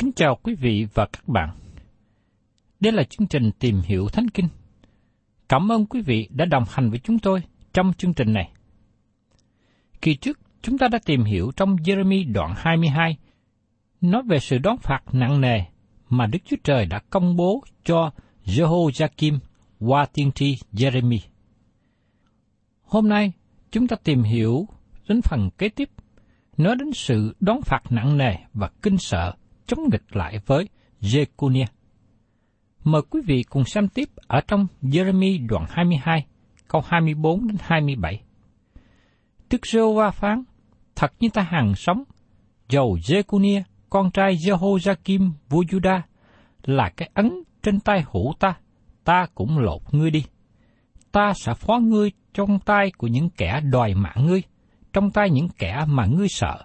Kính chào quý vị và các bạn. Đây là chương trình tìm hiểu Thánh Kinh. Cảm ơn quý vị đã đồng hành với chúng tôi trong chương trình này. Kỳ trước, chúng ta đã tìm hiểu trong Jeremy đoạn 22, nói về sự đón phạt nặng nề mà Đức Chúa Trời đã công bố cho Jehoiakim qua tiên tri Jeremy. Hôm nay, chúng ta tìm hiểu đến phần kế tiếp, nói đến sự đón phạt nặng nề và kinh sợ chống nghịch lại với Jeconiah. Mời quý vị cùng xem tiếp ở trong Jeremy đoạn 22, câu 24 đến 27. Đức giê va phán, thật như ta hàng sống, dầu Jeconiah, con trai Jehoiakim vua Juda, là cái ấn trên tay hữu ta, ta cũng lột ngươi đi. Ta sẽ phó ngươi trong tay của những kẻ đòi mạng ngươi, trong tay những kẻ mà ngươi sợ,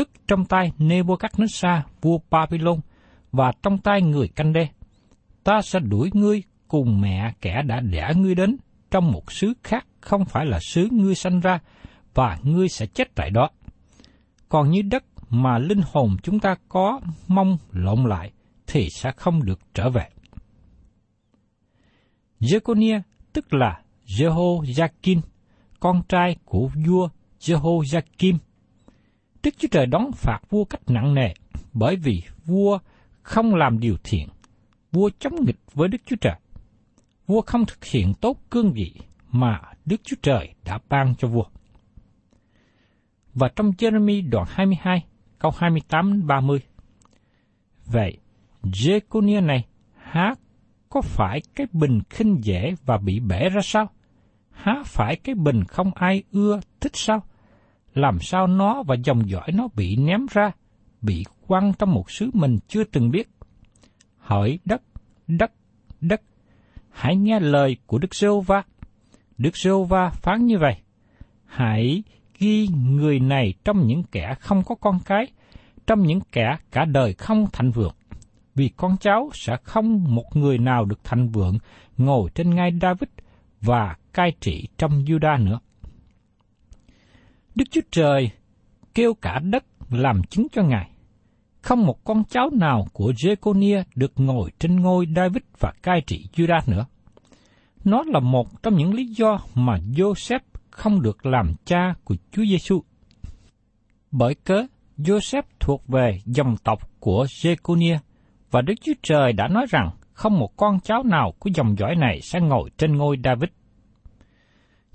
tức trong tay Nebuchadnezzar vua Babylon và trong tay người canh đê. Ta sẽ đuổi ngươi cùng mẹ kẻ đã đẻ ngươi đến trong một xứ khác không phải là xứ ngươi sanh ra, và ngươi sẽ chết tại đó. Còn như đất mà linh hồn chúng ta có mong lộn lại, thì sẽ không được trở về. Jeconia tức là Jehoiakim, con trai của vua Jehoiakim. Đức Chúa Trời đón phạt vua cách nặng nề bởi vì vua không làm điều thiện, vua chống nghịch với Đức Chúa Trời. Vua không thực hiện tốt cương vị mà Đức Chúa Trời đã ban cho vua. Và trong Jeremy đoạn 22, câu 28-30. Vậy, Jeconia này há có phải cái bình khinh dễ và bị bể ra sao? Há phải cái bình không ai ưa thích sao? Làm sao nó và dòng dõi nó bị ném ra, bị quăng trong một xứ mình chưa từng biết? Hỏi đất, đất, đất, hãy nghe lời của Đức giê va Đức giê va phán như vậy, hãy ghi người này trong những kẻ không có con cái, trong những kẻ cả đời không thành vượng vì con cháu sẽ không một người nào được thành vượng ngồi trên ngai David và cai trị trong Juda nữa. Đức Chúa Trời kêu cả đất làm chứng cho Ngài. Không một con cháu nào của Jeconia được ngồi trên ngôi David và cai trị Juda nữa. Nó là một trong những lý do mà Joseph không được làm cha của Chúa Giêsu. Bởi cớ, Joseph thuộc về dòng tộc của Jeconia Và Đức Chúa Trời đã nói rằng không một con cháu nào của dòng dõi này sẽ ngồi trên ngôi David.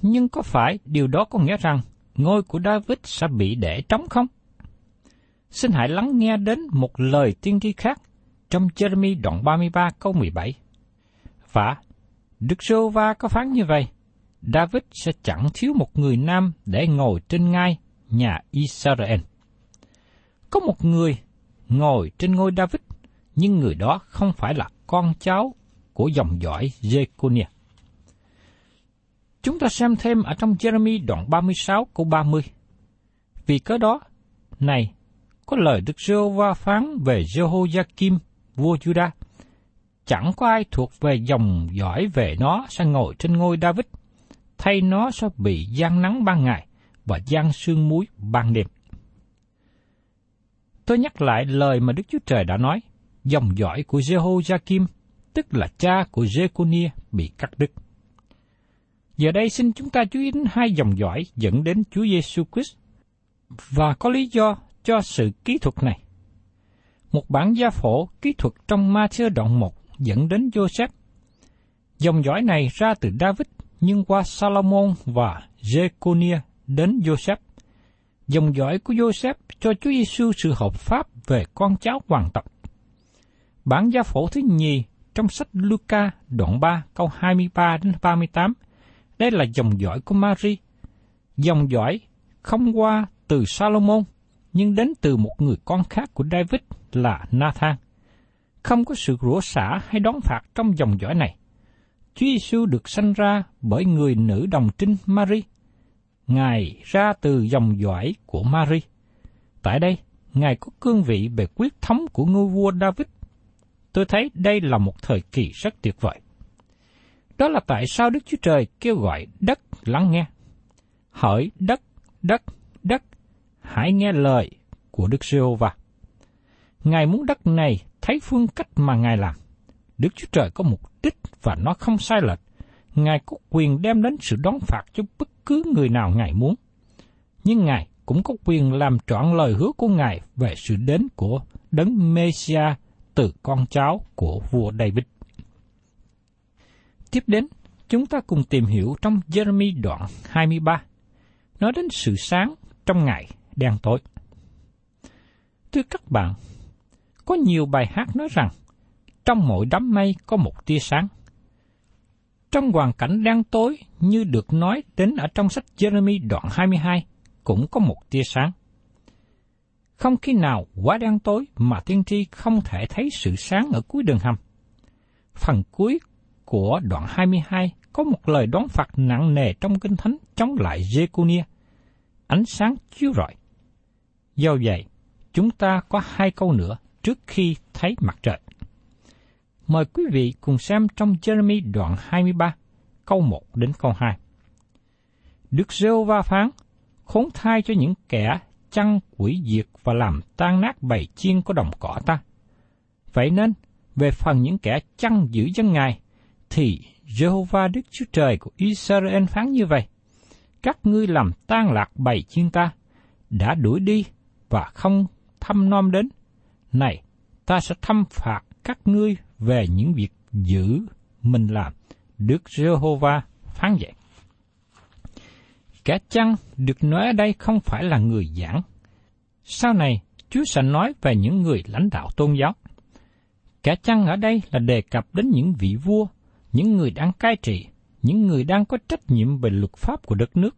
Nhưng có phải điều đó có nghĩa rằng ngôi của David sẽ bị để trống không? Xin hãy lắng nghe đến một lời tiên tri khác trong Jeremy đoạn 33 câu 17. Và Đức Sô Va có phán như vậy, David sẽ chẳng thiếu một người nam để ngồi trên ngai nhà Israel. Có một người ngồi trên ngôi David, nhưng người đó không phải là con cháu của dòng dõi Jeconia. Chúng ta xem thêm ở trong Jeremy đoạn 36 câu 30. Vì cớ đó, này, có lời Đức giê va phán về Jehoiakim, vua Judah. Chẳng có ai thuộc về dòng dõi về nó sẽ ngồi trên ngôi David, thay nó sẽ bị gian nắng ban ngày và gian sương muối ban đêm. Tôi nhắc lại lời mà Đức Chúa Trời đã nói, dòng dõi của Jehoiakim, tức là cha của Jeconia bị cắt đứt. Giờ đây xin chúng ta chú ý đến hai dòng dõi dẫn đến Chúa Giêsu Christ và có lý do cho sự kỹ thuật này. Một bản gia phổ kỹ thuật trong Matthew đoạn 1 dẫn đến Joseph. Dòng dõi này ra từ David, nhưng qua Salomon và Jeconia đến Joseph. Dòng dõi của Joseph cho Chúa Giêsu sự hợp pháp về con cháu hoàng tộc. Bản gia phổ thứ nhì trong sách Luca đoạn 3 câu 23 đến 38. Đây là dòng dõi của Mary. Dòng dõi không qua từ Salomon, nhưng đến từ một người con khác của David là Nathan. Không có sự rủa xả hay đón phạt trong dòng dõi này. Chúa Giêsu được sanh ra bởi người nữ đồng trinh Mary. Ngài ra từ dòng dõi của Mary. Tại đây, Ngài có cương vị về quyết thống của ngôi vua David. Tôi thấy đây là một thời kỳ rất tuyệt vời. Đó là tại sao Đức Chúa Trời kêu gọi đất lắng nghe. Hỡi đất, đất, đất, hãy nghe lời của Đức giê va Ngài muốn đất này thấy phương cách mà Ngài làm. Đức Chúa Trời có mục đích và nó không sai lệch. Ngài có quyền đem đến sự đón phạt cho bất cứ người nào Ngài muốn. Nhưng Ngài cũng có quyền làm trọn lời hứa của Ngài về sự đến của đấng Messiah từ con cháu của vua David. Tiếp đến, chúng ta cùng tìm hiểu trong Jeremy đoạn 23, nói đến sự sáng trong ngày đen tối. Thưa các bạn, có nhiều bài hát nói rằng trong mỗi đám mây có một tia sáng. Trong hoàn cảnh đen tối như được nói đến ở trong sách Jeremy đoạn 22 cũng có một tia sáng. Không khi nào quá đen tối mà tiên tri không thể thấy sự sáng ở cuối đường hầm. Phần cuối của đoạn 22 có một lời đón phạt nặng nề trong Kinh Thánh chống lại Jeconia. Ánh sáng chiếu rọi. Do vậy, chúng ta có hai câu nữa trước khi thấy mặt trời. Mời quý vị cùng xem trong Jeremy đoạn 23, câu 1 đến câu 2. Đức rêu va phán, khốn thai cho những kẻ chăn quỷ diệt và làm tan nát bầy chiên của đồng cỏ ta. Vậy nên, về phần những kẻ chăn giữ dân Ngài, thì Jehovah Đức Chúa Trời của Israel phán như vậy. Các ngươi làm tan lạc bầy chiên ta, đã đuổi đi và không thăm nom đến. Này, ta sẽ thăm phạt các ngươi về những việc giữ mình làm. Đức Jehovah phán vậy. Kẻ chăng được nói ở đây không phải là người giảng. Sau này, Chúa sẽ nói về những người lãnh đạo tôn giáo. Kẻ chăng ở đây là đề cập đến những vị vua, những người đang cai trị, những người đang có trách nhiệm về luật pháp của đất nước.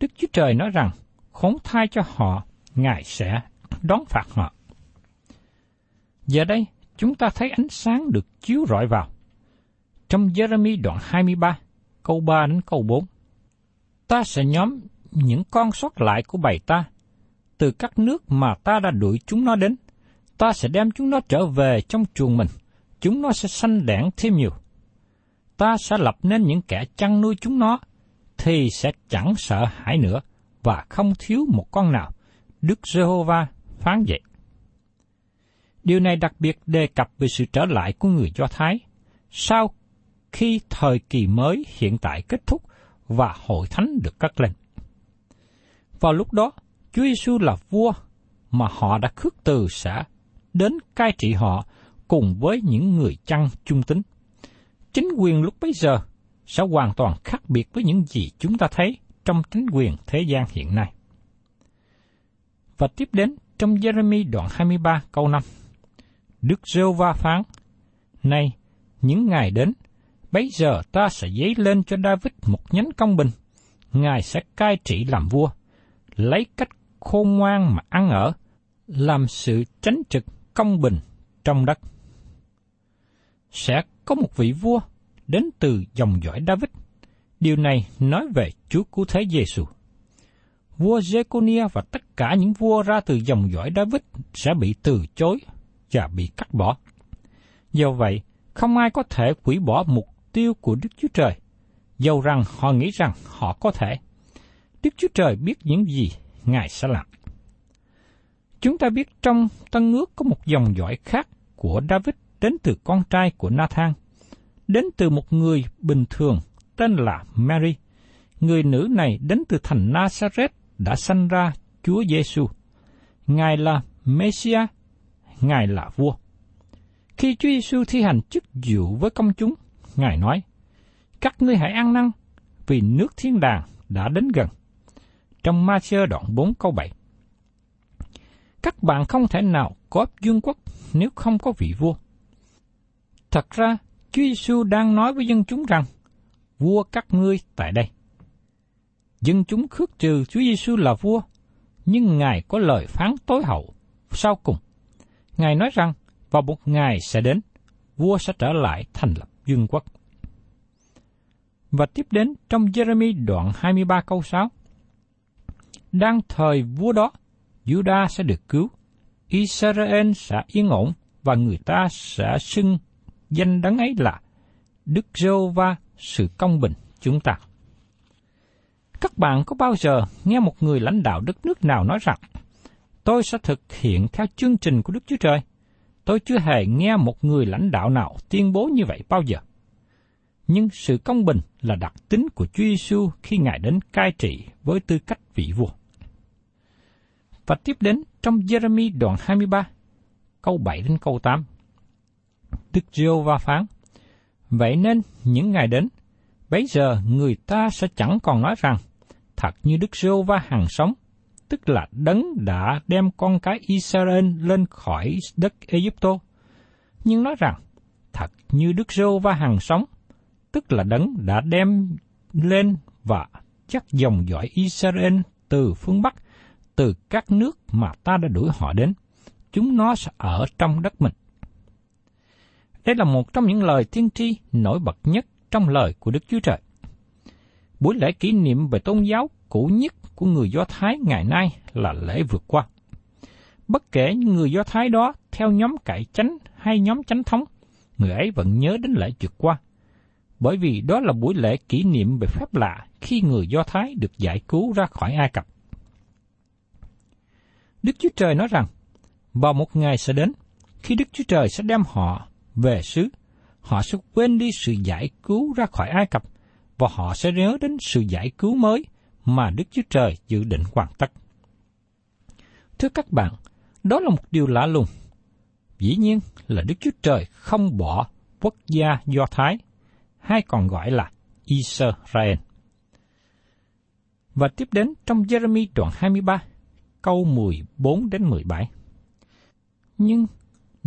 Đức Chúa Trời nói rằng, khốn thai cho họ, Ngài sẽ đón phạt họ. Giờ đây, chúng ta thấy ánh sáng được chiếu rọi vào. Trong Jeremy đoạn 23, câu 3 đến câu 4. Ta sẽ nhóm những con sót lại của bầy ta, từ các nước mà ta đã đuổi chúng nó đến. Ta sẽ đem chúng nó trở về trong chuồng mình, chúng nó sẽ sanh đẻ thêm nhiều. Ta sẽ lập nên những kẻ chăn nuôi chúng nó, thì sẽ chẳng sợ hãi nữa, và không thiếu một con nào. Đức Giê-hô-va phán vậy. Điều này đặc biệt đề cập về sự trở lại của người Do Thái sau khi thời kỳ mới hiện tại kết thúc và hội thánh được cất lên. Vào lúc đó, Chúa Giêsu là vua mà họ đã khước từ sẽ đến cai trị họ cùng với những người chăn trung tính. Chính quyền lúc bấy giờ sẽ hoàn toàn khác biệt với những gì chúng ta thấy trong chính quyền thế gian hiện nay. Và tiếp đến trong Jeremy đoạn 23 câu 5. Đức Rêu Va phán, Này, những ngày đến, bấy giờ ta sẽ dấy lên cho David một nhánh công bình. Ngài sẽ cai trị làm vua, lấy cách khôn ngoan mà ăn ở, làm sự tránh trực công bình trong đất. Sẽ có một vị vua đến từ dòng dõi David. Điều này nói về Chúa Cứu Thế Giêsu. Vua Jeconia và tất cả những vua ra từ dòng dõi David sẽ bị từ chối và bị cắt bỏ. Do vậy, không ai có thể hủy bỏ mục tiêu của Đức Chúa Trời, dầu rằng họ nghĩ rằng họ có thể. Đức Chúa Trời biết những gì Ngài sẽ làm. Chúng ta biết trong Tân ước có một dòng dõi khác của David đến từ con trai của Nathan, đến từ một người bình thường tên là Mary. Người nữ này đến từ thành Nazareth đã sanh ra Chúa Giêsu. Ngài là Messiah, Ngài là vua. Khi Chúa Giêsu thi hành chức vụ với công chúng, Ngài nói: "Các ngươi hãy ăn năn, vì nước thiên đàng đã đến gần." Trong Ma-thiơ đoạn 4 câu 7. Các bạn không thể nào có vương quốc nếu không có vị vua. Thật ra, Chúa Giêsu đang nói với dân chúng rằng, vua các ngươi tại đây. Dân chúng khước trừ Chúa Giêsu là vua, nhưng Ngài có lời phán tối hậu sau cùng. Ngài nói rằng, vào một ngày sẽ đến, vua sẽ trở lại thành lập vương quốc. Và tiếp đến trong Jeremy đoạn 23 câu 6. Đang thời vua đó, Judah sẽ được cứu, Israel sẽ yên ổn và người ta sẽ xưng danh đấng ấy là Đức giê va sự công bình chúng ta. Các bạn có bao giờ nghe một người lãnh đạo đất nước nào nói rằng tôi sẽ thực hiện theo chương trình của Đức Chúa Trời? Tôi chưa hề nghe một người lãnh đạo nào tuyên bố như vậy bao giờ. Nhưng sự công bình là đặc tính của Chúa Giêsu khi Ngài đến cai trị với tư cách vị vua. Và tiếp đến trong Jeremy đoạn 23, câu 7 đến câu 8. Đức Giêsu va phán, Vậy nên những ngày đến, bấy giờ người ta sẽ chẳng còn nói rằng, thật như Đức Giêsu va hàng sống, tức là đấng đã đem con cái Israel lên khỏi đất Egypto. Nhưng nói rằng, thật như Đức Giêsu va hàng sống, tức là đấng đã đem lên và chắc dòng dõi Israel từ phương Bắc, từ các nước mà ta đã đuổi họ đến. Chúng nó sẽ ở trong đất mình. Đây là một trong những lời tiên tri nổi bật nhất trong lời của Đức Chúa Trời. Buổi lễ kỷ niệm về tôn giáo cũ nhất của người Do Thái ngày nay là lễ vượt qua. Bất kể những người Do Thái đó theo nhóm cải chánh hay nhóm chánh thống, người ấy vẫn nhớ đến lễ vượt qua. Bởi vì đó là buổi lễ kỷ niệm về phép lạ khi người Do Thái được giải cứu ra khỏi Ai Cập. Đức Chúa Trời nói rằng, vào một ngày sẽ đến, khi Đức Chúa Trời sẽ đem họ về xứ, họ sẽ quên đi sự giải cứu ra khỏi Ai Cập và họ sẽ nhớ đến sự giải cứu mới mà Đức Chúa Trời dự định hoàn tất. Thưa các bạn, đó là một điều lạ lùng. Dĩ nhiên là Đức Chúa Trời không bỏ quốc gia Do Thái, hay còn gọi là Israel. Và tiếp đến trong Jeremy đoạn 23, câu 14 đến 17. Nhưng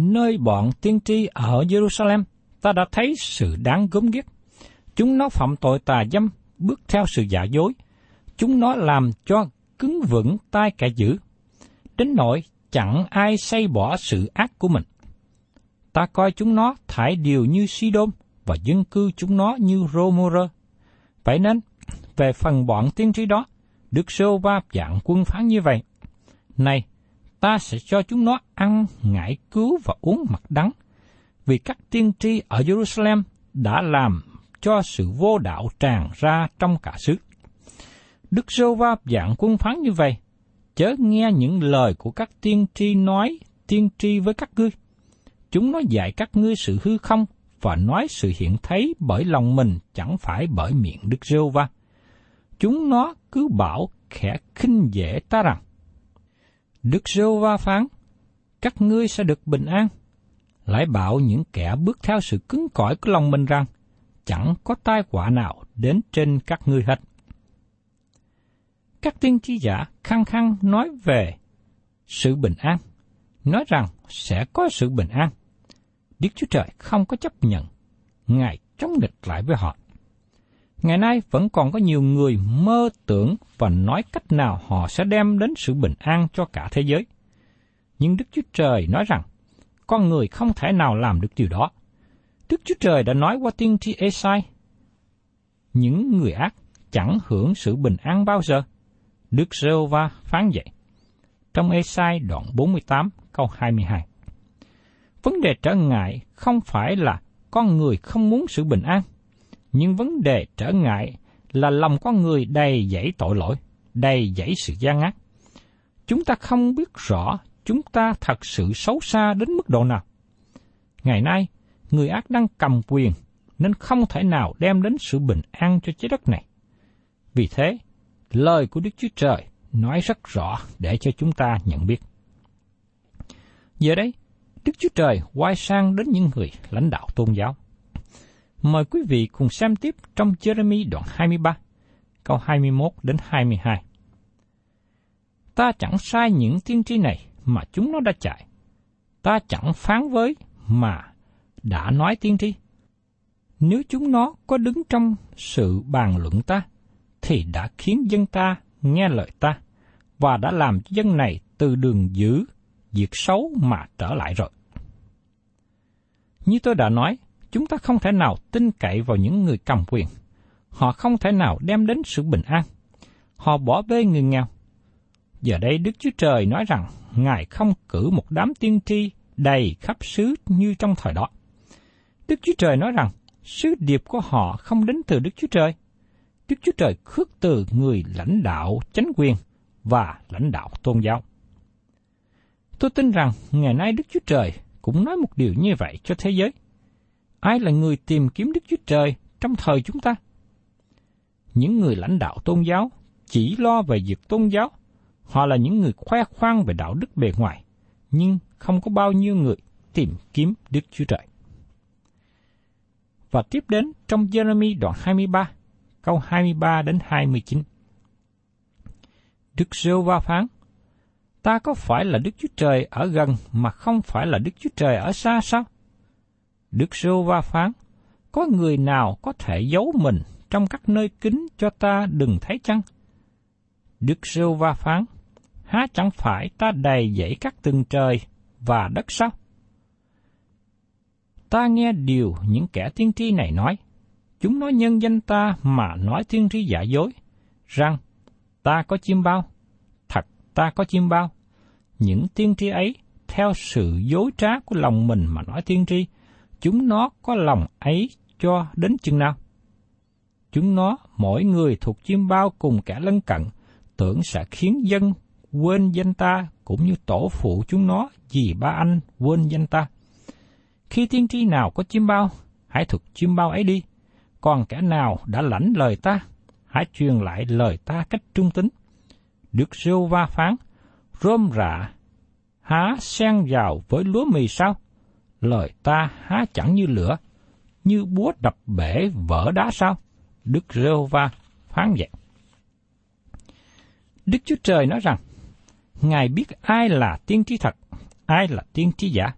nơi bọn tiên tri ở Jerusalem, ta đã thấy sự đáng gớm ghiếc. Chúng nó phạm tội tà dâm, bước theo sự giả dối. Chúng nó làm cho cứng vững tay kẻ dữ. Đến nỗi chẳng ai say bỏ sự ác của mình. Ta coi chúng nó thải điều như Sidon và dân cư chúng nó như Romora. Vậy nên, về phần bọn tiên tri đó, Đức Sô Va dạng quân phán như vậy. Này, ta sẽ cho chúng nó ăn ngải cứu và uống mật đắng, vì các tiên tri ở Jerusalem đã làm cho sự vô đạo tràn ra trong cả xứ. Đức Sô Va dạng quân phán như vậy, chớ nghe những lời của các tiên tri nói tiên tri với các ngươi. Chúng nó dạy các ngươi sự hư không và nói sự hiện thấy bởi lòng mình chẳng phải bởi miệng Đức Rêu Va. Chúng nó cứ bảo khẽ khinh dễ ta rằng, Đức giê va phán, các ngươi sẽ được bình an. lại bảo những kẻ bước theo sự cứng cỏi của lòng mình rằng, chẳng có tai họa nào đến trên các ngươi hết. Các tiên tri giả khăng khăng nói về sự bình an, nói rằng sẽ có sự bình an. Đức Chúa Trời không có chấp nhận, Ngài chống nghịch lại với họ. Ngày nay vẫn còn có nhiều người mơ tưởng và nói cách nào họ sẽ đem đến sự bình an cho cả thế giới. Nhưng Đức Chúa Trời nói rằng, con người không thể nào làm được điều đó. Đức Chúa Trời đã nói qua tiên tri Esai, những người ác chẳng hưởng sự bình an bao giờ. Đức giê va phán vậy. Trong Esai đoạn 48 câu 22. Vấn đề trở ngại không phải là con người không muốn sự bình an, nhưng vấn đề trở ngại là lòng con người đầy dẫy tội lỗi, đầy dẫy sự gian ác. Chúng ta không biết rõ chúng ta thật sự xấu xa đến mức độ nào. Ngày nay, người ác đang cầm quyền nên không thể nào đem đến sự bình an cho trái đất này. Vì thế, lời của Đức Chúa Trời nói rất rõ để cho chúng ta nhận biết. Giờ đây, Đức Chúa Trời quay sang đến những người lãnh đạo tôn giáo. Mời quý vị cùng xem tiếp trong Jeremy đoạn 23, câu 21 đến 22. Ta chẳng sai những tiên tri này mà chúng nó đã chạy. Ta chẳng phán với mà đã nói tiên tri. Nếu chúng nó có đứng trong sự bàn luận ta, thì đã khiến dân ta nghe lời ta, và đã làm cho dân này từ đường dữ, việc xấu mà trở lại rồi. Như tôi đã nói, chúng ta không thể nào tin cậy vào những người cầm quyền. Họ không thể nào đem đến sự bình an. Họ bỏ bê người nghèo. Giờ đây Đức Chúa Trời nói rằng, Ngài không cử một đám tiên tri đầy khắp xứ như trong thời đó. Đức Chúa Trời nói rằng, sứ điệp của họ không đến từ Đức Chúa Trời. Đức Chúa Trời khước từ người lãnh đạo chánh quyền và lãnh đạo tôn giáo. Tôi tin rằng ngày nay Đức Chúa Trời cũng nói một điều như vậy cho thế giới. Ai là người tìm kiếm Đức Chúa Trời trong thời chúng ta? Những người lãnh đạo tôn giáo chỉ lo về việc tôn giáo, họ là những người khoe khoang về đạo đức bề ngoài, nhưng không có bao nhiêu người tìm kiếm Đức Chúa Trời. Và tiếp đến trong Jeremy đoạn 23, câu 23 đến 29. Đức giê va phán, ta có phải là Đức Chúa Trời ở gần mà không phải là Đức Chúa Trời ở xa sao? Đức Sô va phán, có người nào có thể giấu mình trong các nơi kín cho ta đừng thấy chăng? Đức Sô va phán, há chẳng phải ta đầy dẫy các tầng trời và đất sao? Ta nghe điều những kẻ tiên tri này nói. Chúng nói nhân danh ta mà nói tiên tri giả dối, rằng ta có chim bao, thật ta có chim bao. Những tiên tri ấy theo sự dối trá của lòng mình mà nói tiên tri, chúng nó có lòng ấy cho đến chừng nào? Chúng nó, mỗi người thuộc chim bao cùng cả lân cận, tưởng sẽ khiến dân quên danh ta cũng như tổ phụ chúng nó vì ba anh quên danh ta. Khi tiên tri nào có chim bao, hãy thuộc chim bao ấy đi. Còn kẻ nào đã lãnh lời ta, hãy truyền lại lời ta cách trung tính. Đức rêu va phán, rôm rạ, há xen vào với lúa mì sao? Lời ta há chẳng như lửa, như búa đập bể vỡ đá sao? Đức rêu va phán vậy. Đức Chúa Trời nói rằng, Ngài biết ai là tiên tri thật, ai là tiên tri giả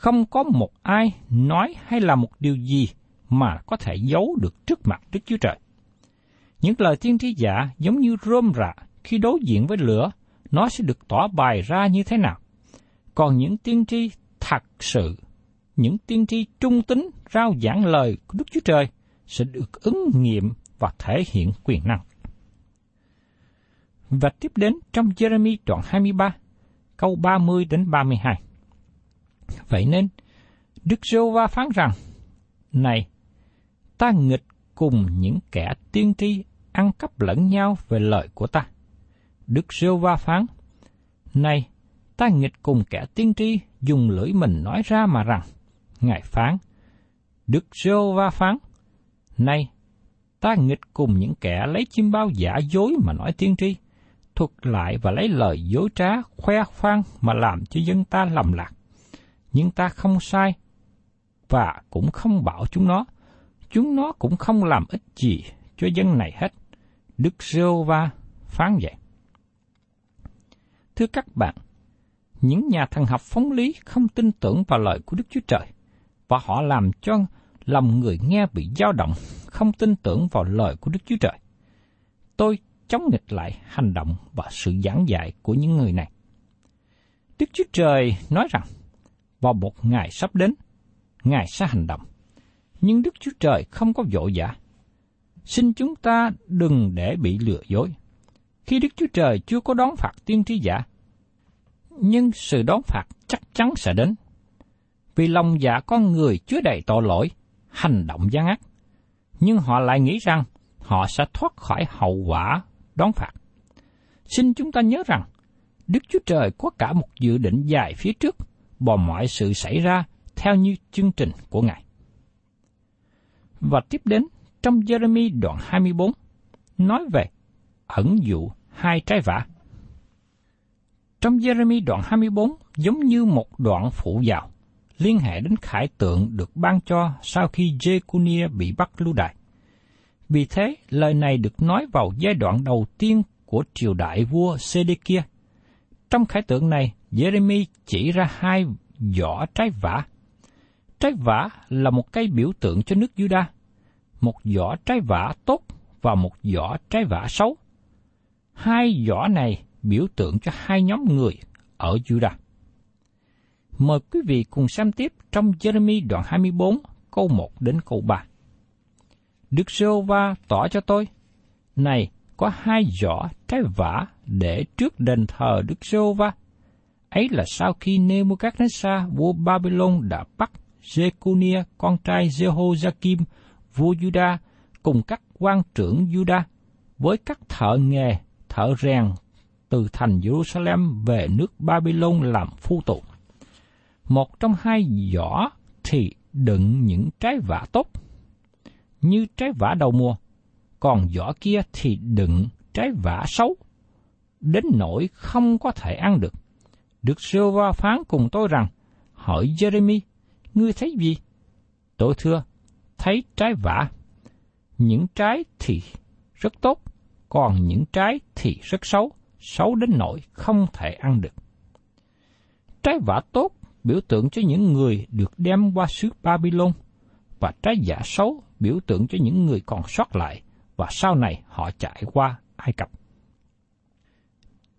không có một ai nói hay là một điều gì mà có thể giấu được trước mặt Đức Chúa Trời. Những lời tiên tri giả giống như rơm rạ khi đối diện với lửa, nó sẽ được tỏ bài ra như thế nào. Còn những tiên tri thật sự, những tiên tri trung tính rao giảng lời của Đức Chúa Trời sẽ được ứng nghiệm và thể hiện quyền năng. Và tiếp đến trong Jeremy đoạn 23, câu 30 đến 32. Vậy nên, Đức giê va phán rằng, Này, ta nghịch cùng những kẻ tiên tri ăn cắp lẫn nhau về lời của ta. Đức giê va phán, Này, ta nghịch cùng kẻ tiên tri dùng lưỡi mình nói ra mà rằng, Ngài phán, Đức giê va phán, nay ta nghịch cùng những kẻ lấy chim bao giả dối mà nói tiên tri, thuật lại và lấy lời dối trá khoe khoang mà làm cho dân ta lầm lạc nhưng ta không sai và cũng không bảo chúng nó. Chúng nó cũng không làm ích gì cho dân này hết. Đức giê va phán vậy. Thưa các bạn, những nhà thần học phóng lý không tin tưởng vào lời của Đức Chúa Trời, và họ làm cho lòng người nghe bị dao động, không tin tưởng vào lời của Đức Chúa Trời. Tôi chống nghịch lại hành động và sự giảng dạy của những người này. Đức Chúa Trời nói rằng, vào một ngày sắp đến, Ngài sẽ hành động. Nhưng Đức Chúa Trời không có vội vã. Xin chúng ta đừng để bị lừa dối. Khi Đức Chúa Trời chưa có đón phạt tiên tri giả, nhưng sự đón phạt chắc chắn sẽ đến. Vì lòng dạ con người chứa đầy tội lỗi, hành động gian ác. Nhưng họ lại nghĩ rằng họ sẽ thoát khỏi hậu quả đón phạt. Xin chúng ta nhớ rằng, Đức Chúa Trời có cả một dự định dài phía trước, bò mọi sự xảy ra theo như chương trình của Ngài. Và tiếp đến, trong Jeremy đoạn 24, nói về ẩn dụ hai trái vả. Trong Jeremy đoạn 24 giống như một đoạn phụ vào, liên hệ đến khải tượng được ban cho sau khi Jekunia bị bắt lưu đày. Vì thế, lời này được nói vào giai đoạn đầu tiên của triều đại vua Sedekia. Trong khải tượng này, Jeremy chỉ ra hai vỏ trái vả. Trái vả là một cây biểu tượng cho nước Juda, một vỏ trái vả tốt và một vỏ trái vả xấu. Hai vỏ này biểu tượng cho hai nhóm người ở Judah. Mời quý vị cùng xem tiếp trong Jeremy đoạn 24 câu 1 đến câu 3. Đức giê va tỏ cho tôi, này có hai giỏ trái vả để trước đền thờ Đức giê va Ấy là sau khi Nebuchadnezzar vua Babylon đã bắt Jeconia con trai Jehoiakim vua Juda cùng các quan trưởng Juda với các thợ nghề, thợ rèn từ thành Jerusalem về nước Babylon làm phu tù. Một trong hai giỏ thì đựng những trái vả tốt, như trái vả đầu mùa, còn giỏ kia thì đựng trái vả xấu, đến nỗi không có thể ăn được. Đức giê va phán cùng tôi rằng, hỏi Jeremy, ngươi thấy gì? Tôi thưa, thấy trái vả. Những trái thì rất tốt, còn những trái thì rất xấu xấu đến nỗi không thể ăn được. Trái vả tốt biểu tượng cho những người được đem qua xứ Babylon, và trái giả xấu biểu tượng cho những người còn sót lại, và sau này họ chạy qua Ai Cập.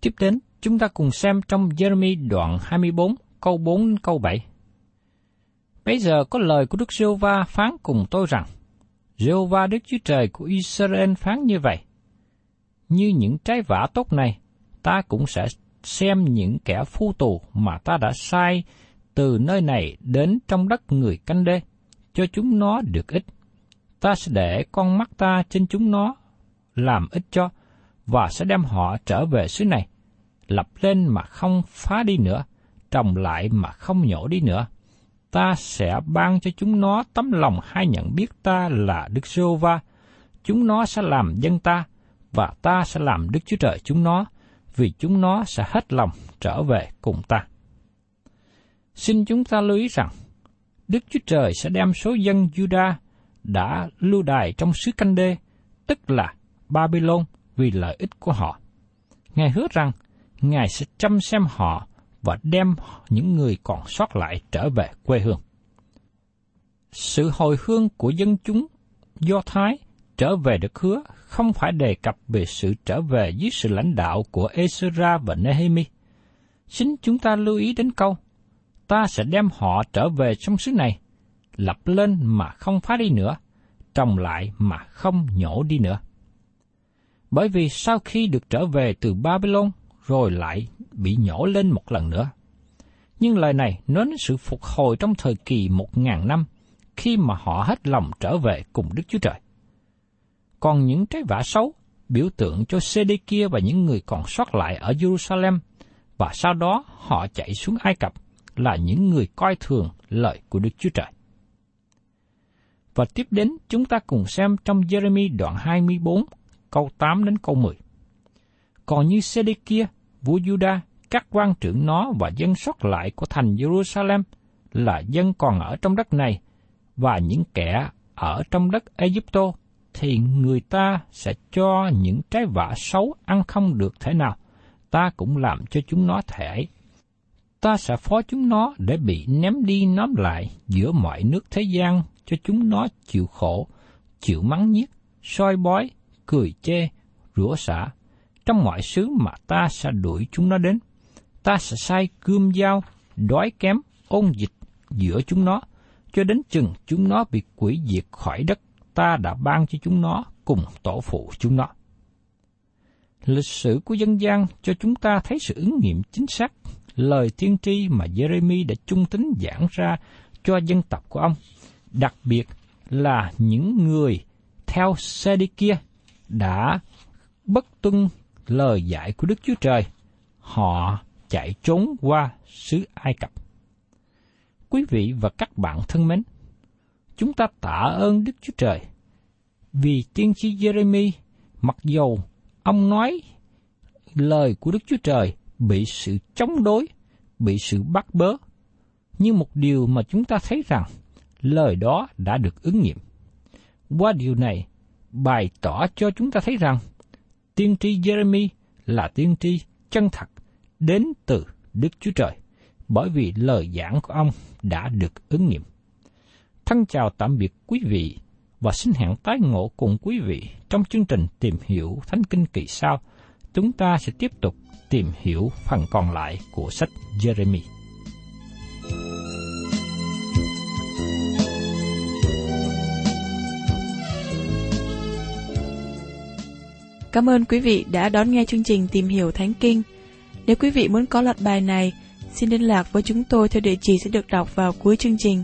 Tiếp đến, chúng ta cùng xem trong Jeremy đoạn 24, câu 4 đến câu 7. Bây giờ có lời của Đức giê va phán cùng tôi rằng, giê va Đức Chúa Trời của Israel phán như vậy. Như những trái vả tốt này, ta cũng sẽ xem những kẻ phu tù mà ta đã sai từ nơi này đến trong đất người canh đê, cho chúng nó được ích. Ta sẽ để con mắt ta trên chúng nó làm ích cho, và sẽ đem họ trở về xứ này, lập lên mà không phá đi nữa, trồng lại mà không nhổ đi nữa. Ta sẽ ban cho chúng nó tấm lòng hay nhận biết ta là Đức giê va chúng nó sẽ làm dân ta, và ta sẽ làm Đức Chúa Trời chúng nó, vì chúng nó sẽ hết lòng trở về cùng ta. Xin chúng ta lưu ý rằng, Đức Chúa Trời sẽ đem số dân Juda đã lưu đài trong xứ canh đê, tức là Babylon vì lợi ích của họ. Ngài hứa rằng, Ngài sẽ chăm xem họ và đem những người còn sót lại trở về quê hương. Sự hồi hương của dân chúng Do Thái trở về được hứa không phải đề cập về sự trở về dưới sự lãnh đạo của Ezra và Nehemi. Xin chúng ta lưu ý đến câu, ta sẽ đem họ trở về trong xứ này, lập lên mà không phá đi nữa, trồng lại mà không nhổ đi nữa. Bởi vì sau khi được trở về từ Babylon, rồi lại bị nhổ lên một lần nữa. Nhưng lời này nói đến sự phục hồi trong thời kỳ một ngàn năm, khi mà họ hết lòng trở về cùng Đức Chúa Trời còn những trái vả xấu biểu tượng cho Sê-đê-kia và những người còn sót lại ở Jerusalem, và sau đó họ chạy xuống Ai Cập là những người coi thường lời của Đức Chúa Trời. Và tiếp đến chúng ta cùng xem trong Jeremy đoạn 24, câu 8 đến câu 10. Còn như Sê-đê-kia, vua Juda, các quan trưởng nó và dân sót lại của thành Jerusalem là dân còn ở trong đất này và những kẻ ở trong đất Egypto thì người ta sẽ cho những trái vả xấu ăn không được thế nào, ta cũng làm cho chúng nó thể. Ta sẽ phó chúng nó để bị ném đi nóm lại giữa mọi nước thế gian cho chúng nó chịu khổ, chịu mắng nhiếc, soi bói, cười chê, rủa xả. Trong mọi xứ mà ta sẽ đuổi chúng nó đến, ta sẽ sai cươm dao, đói kém, ôn dịch giữa chúng nó, cho đến chừng chúng nó bị quỷ diệt khỏi đất ta đã ban cho chúng nó cùng tổ phụ chúng nó. Lịch sử của dân gian cho chúng ta thấy sự ứng nghiệm chính xác lời tiên tri mà Jeremy đã trung tính giảng ra cho dân tộc của ông, đặc biệt là những người theo Sê-đi-kia đã bất tuân lời dạy của Đức Chúa Trời. Họ chạy trốn qua xứ Ai Cập. Quý vị và các bạn thân mến, chúng ta tạ ơn Đức Chúa Trời vì tiên tri Jeremy mặc dầu ông nói lời của Đức Chúa Trời bị sự chống đối, bị sự bắt bớ, nhưng một điều mà chúng ta thấy rằng lời đó đã được ứng nghiệm. Qua điều này, bày tỏ cho chúng ta thấy rằng tiên tri Jeremy là tiên tri chân thật đến từ Đức Chúa Trời, bởi vì lời giảng của ông đã được ứng nghiệm. Thân chào tạm biệt quý vị và xin hẹn tái ngộ cùng quý vị trong chương trình tìm hiểu Thánh Kinh kỳ sau. Chúng ta sẽ tiếp tục tìm hiểu phần còn lại của sách Jeremy. Cảm ơn quý vị đã đón nghe chương trình Tìm hiểu Thánh Kinh. Nếu quý vị muốn có loạt bài này, xin liên lạc với chúng tôi theo địa chỉ sẽ được đọc vào cuối chương trình.